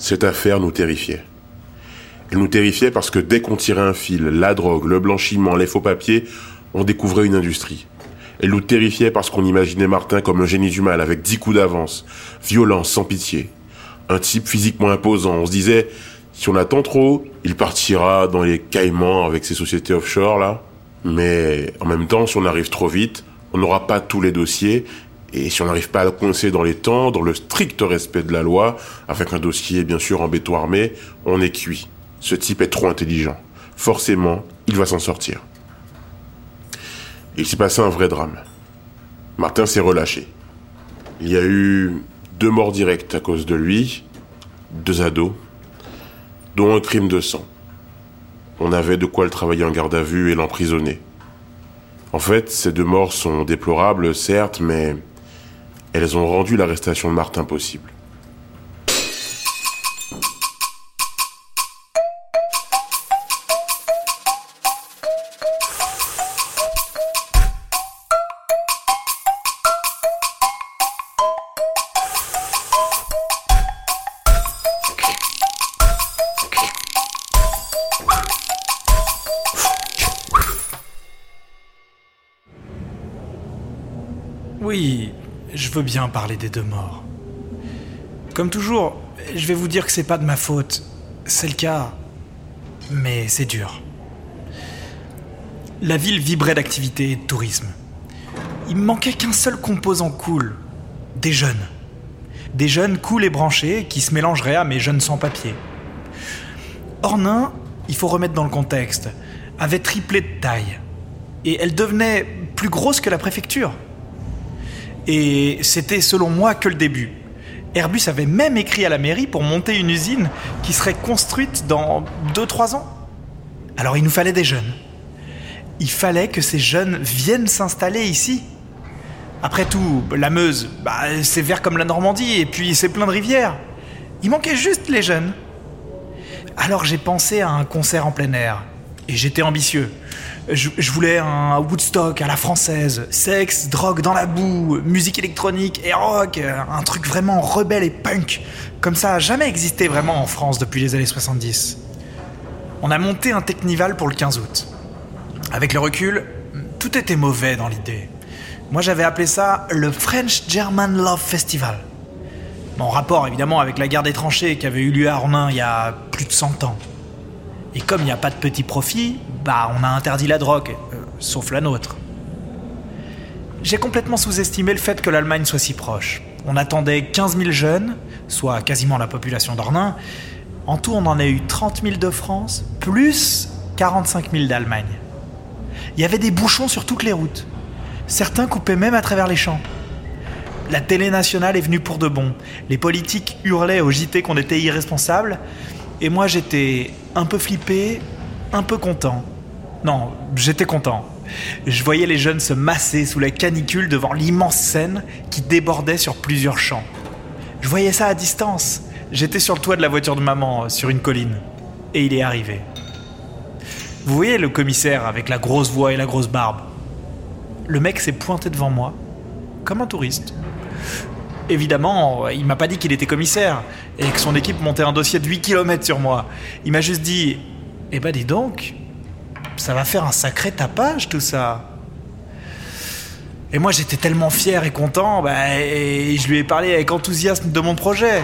Cette affaire nous terrifiait. Elle nous terrifiait parce que dès qu'on tirait un fil, la drogue, le blanchiment, les faux papiers, on découvrait une industrie. Elle nous terrifiait parce qu'on imaginait Martin comme un génie du mal avec dix coups d'avance, violent, sans pitié. Un type physiquement imposant. On se disait, si on attend trop, il partira dans les caïmans avec ses sociétés offshore là. Mais en même temps, si on arrive trop vite, on n'aura pas tous les dossiers. Et si on n'arrive pas à le coincer dans les temps, dans le strict respect de la loi, avec un dossier bien sûr en béton armé, on est cuit. Ce type est trop intelligent. Forcément, il va s'en sortir. Il s'est passé un vrai drame. Martin s'est relâché. Il y a eu deux morts directes à cause de lui, deux ados, dont un crime de sang. On avait de quoi le travailler en garde à vue et l'emprisonner. En fait, ces deux morts sont déplorables, certes, mais elles ont rendu l'arrestation de Martin possible. Oui, je veux bien parler des deux morts. Comme toujours, je vais vous dire que c'est pas de ma faute. C'est le cas. Mais c'est dur. La ville vibrait d'activité et de tourisme. Il me manquait qu'un seul composant cool. Des jeunes. Des jeunes cool et branchés qui se mélangeraient à mes jeunes sans-papiers. Ornain, il faut remettre dans le contexte, avait triplé de taille. Et elle devenait plus grosse que la préfecture. Et c'était selon moi que le début. Airbus avait même écrit à la mairie pour monter une usine qui serait construite dans 2-3 ans. Alors il nous fallait des jeunes. Il fallait que ces jeunes viennent s'installer ici. Après tout, la Meuse, bah, c'est vert comme la Normandie et puis c'est plein de rivières. Il manquait juste les jeunes. Alors j'ai pensé à un concert en plein air. Et j'étais ambitieux. Je, voulais un Woodstock à la française, sexe, drogue dans la boue, musique électronique et rock, un truc vraiment rebelle et punk, comme ça a jamais existé vraiment en France depuis les années 70. On a monté un Technival pour le 15 août. Avec le recul, tout était mauvais dans l'idée. Moi j'avais appelé ça le French German Love Festival. En rapport évidemment avec la guerre des tranchées qui avait eu lieu à Romain il y a plus de 100 ans. Et comme il n'y a pas de petit profit, bah on a interdit la drogue, euh, sauf la nôtre. J'ai complètement sous-estimé le fait que l'Allemagne soit si proche. On attendait 15 000 jeunes, soit quasiment la population d'Ornain. En tout, on en a eu 30 000 de France, plus 45 000 d'Allemagne. Il y avait des bouchons sur toutes les routes. Certains coupaient même à travers les champs. La télé nationale est venue pour de bon. Les politiques hurlaient au JT qu'on était irresponsables. Et moi, j'étais un peu flippé, un peu content. Non, j'étais content. Je voyais les jeunes se masser sous la canicule devant l'immense scène qui débordait sur plusieurs champs. Je voyais ça à distance. J'étais sur le toit de la voiture de maman, sur une colline. Et il est arrivé. Vous voyez le commissaire avec la grosse voix et la grosse barbe? Le mec s'est pointé devant moi, comme un touriste. Évidemment, il m'a pas dit qu'il était commissaire et que son équipe montait un dossier de 8 km sur moi. Il m'a juste dit Eh ben dis donc, ça va faire un sacré tapage tout ça. Et moi j'étais tellement fier et content, bah, et je lui ai parlé avec enthousiasme de mon projet.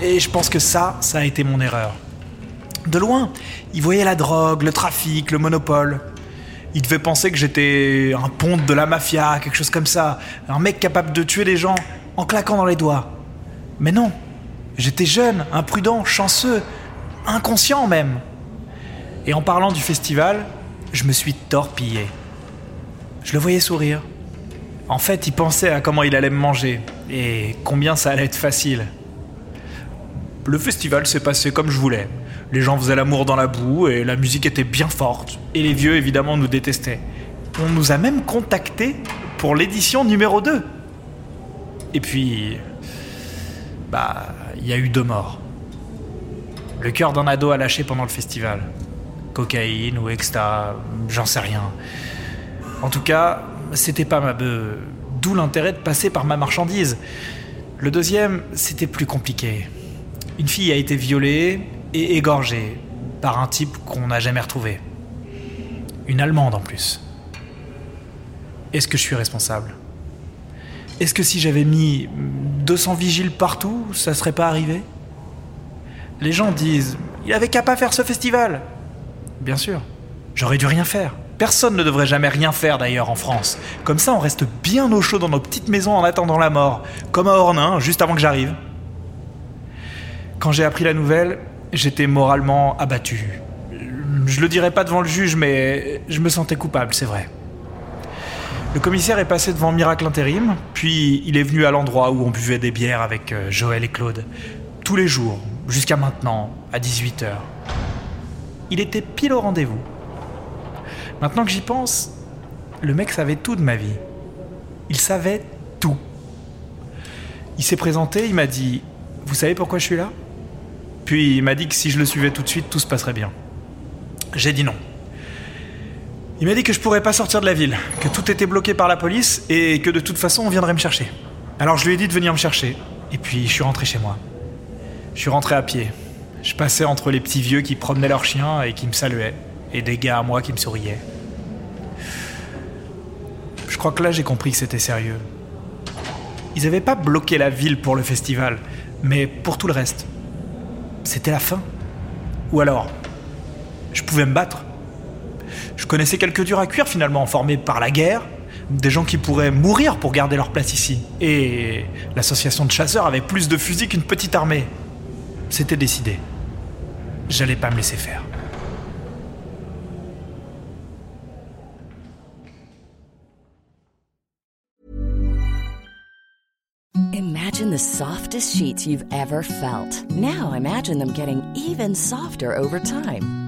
Et je pense que ça, ça a été mon erreur. De loin, il voyait la drogue, le trafic, le monopole. Il devait penser que j'étais un ponte de la mafia, quelque chose comme ça. Un mec capable de tuer des gens en claquant dans les doigts. Mais non, j'étais jeune, imprudent, chanceux, inconscient même. Et en parlant du festival, je me suis torpillé. Je le voyais sourire. En fait, il pensait à comment il allait me manger et combien ça allait être facile. Le festival s'est passé comme je voulais. Les gens faisaient l'amour dans la boue et la musique était bien forte. Et les vieux, évidemment, nous détestaient. On nous a même contactés pour l'édition numéro 2. Et puis, bah, il y a eu deux morts. Le cœur d'un ado a lâché pendant le festival. Cocaïne ou exta, j'en sais rien. En tout cas, c'était pas ma bœuf. D'où l'intérêt de passer par ma marchandise. Le deuxième, c'était plus compliqué. Une fille a été violée et égorgée par un type qu'on n'a jamais retrouvé. Une Allemande en plus. Est-ce que je suis responsable? Est-ce que si j'avais mis 200 vigiles partout, ça serait pas arrivé? Les gens disent Il avait qu'à pas faire ce festival Bien sûr, j'aurais dû rien faire. Personne ne devrait jamais rien faire d'ailleurs en France. Comme ça, on reste bien au chaud dans nos petites maisons en attendant la mort, comme à Ornain, juste avant que j'arrive. Quand j'ai appris la nouvelle, j'étais moralement abattu. Je le dirai pas devant le juge, mais je me sentais coupable, c'est vrai. Le commissaire est passé devant Miracle Intérim, puis il est venu à l'endroit où on buvait des bières avec euh, Joël et Claude. Tous les jours, jusqu'à maintenant, à 18h. Il était pile au rendez-vous. Maintenant que j'y pense, le mec savait tout de ma vie. Il savait tout. Il s'est présenté, il m'a dit Vous savez pourquoi je suis là? Puis il m'a dit que si je le suivais tout de suite, tout se passerait bien. J'ai dit non. Il m'a dit que je pourrais pas sortir de la ville, que tout était bloqué par la police et que de toute façon on viendrait me chercher. Alors je lui ai dit de venir me chercher, et puis je suis rentré chez moi. Je suis rentré à pied. Je passais entre les petits vieux qui promenaient leurs chiens et qui me saluaient et des gars à moi qui me souriaient. Je crois que là j'ai compris que c'était sérieux. Ils n'avaient pas bloqué la ville pour le festival, mais pour tout le reste. C'était la fin. Ou alors, je pouvais me battre. Je connaissais quelques durs à cuire finalement, formés par la guerre, des gens qui pourraient mourir pour garder leur place ici. Et l'association de chasseurs avait plus de fusils qu'une petite armée. C'était décidé. J'allais pas me laisser faire. Imagine the softest sheets you've ever felt. Now imagine them getting even softer over time.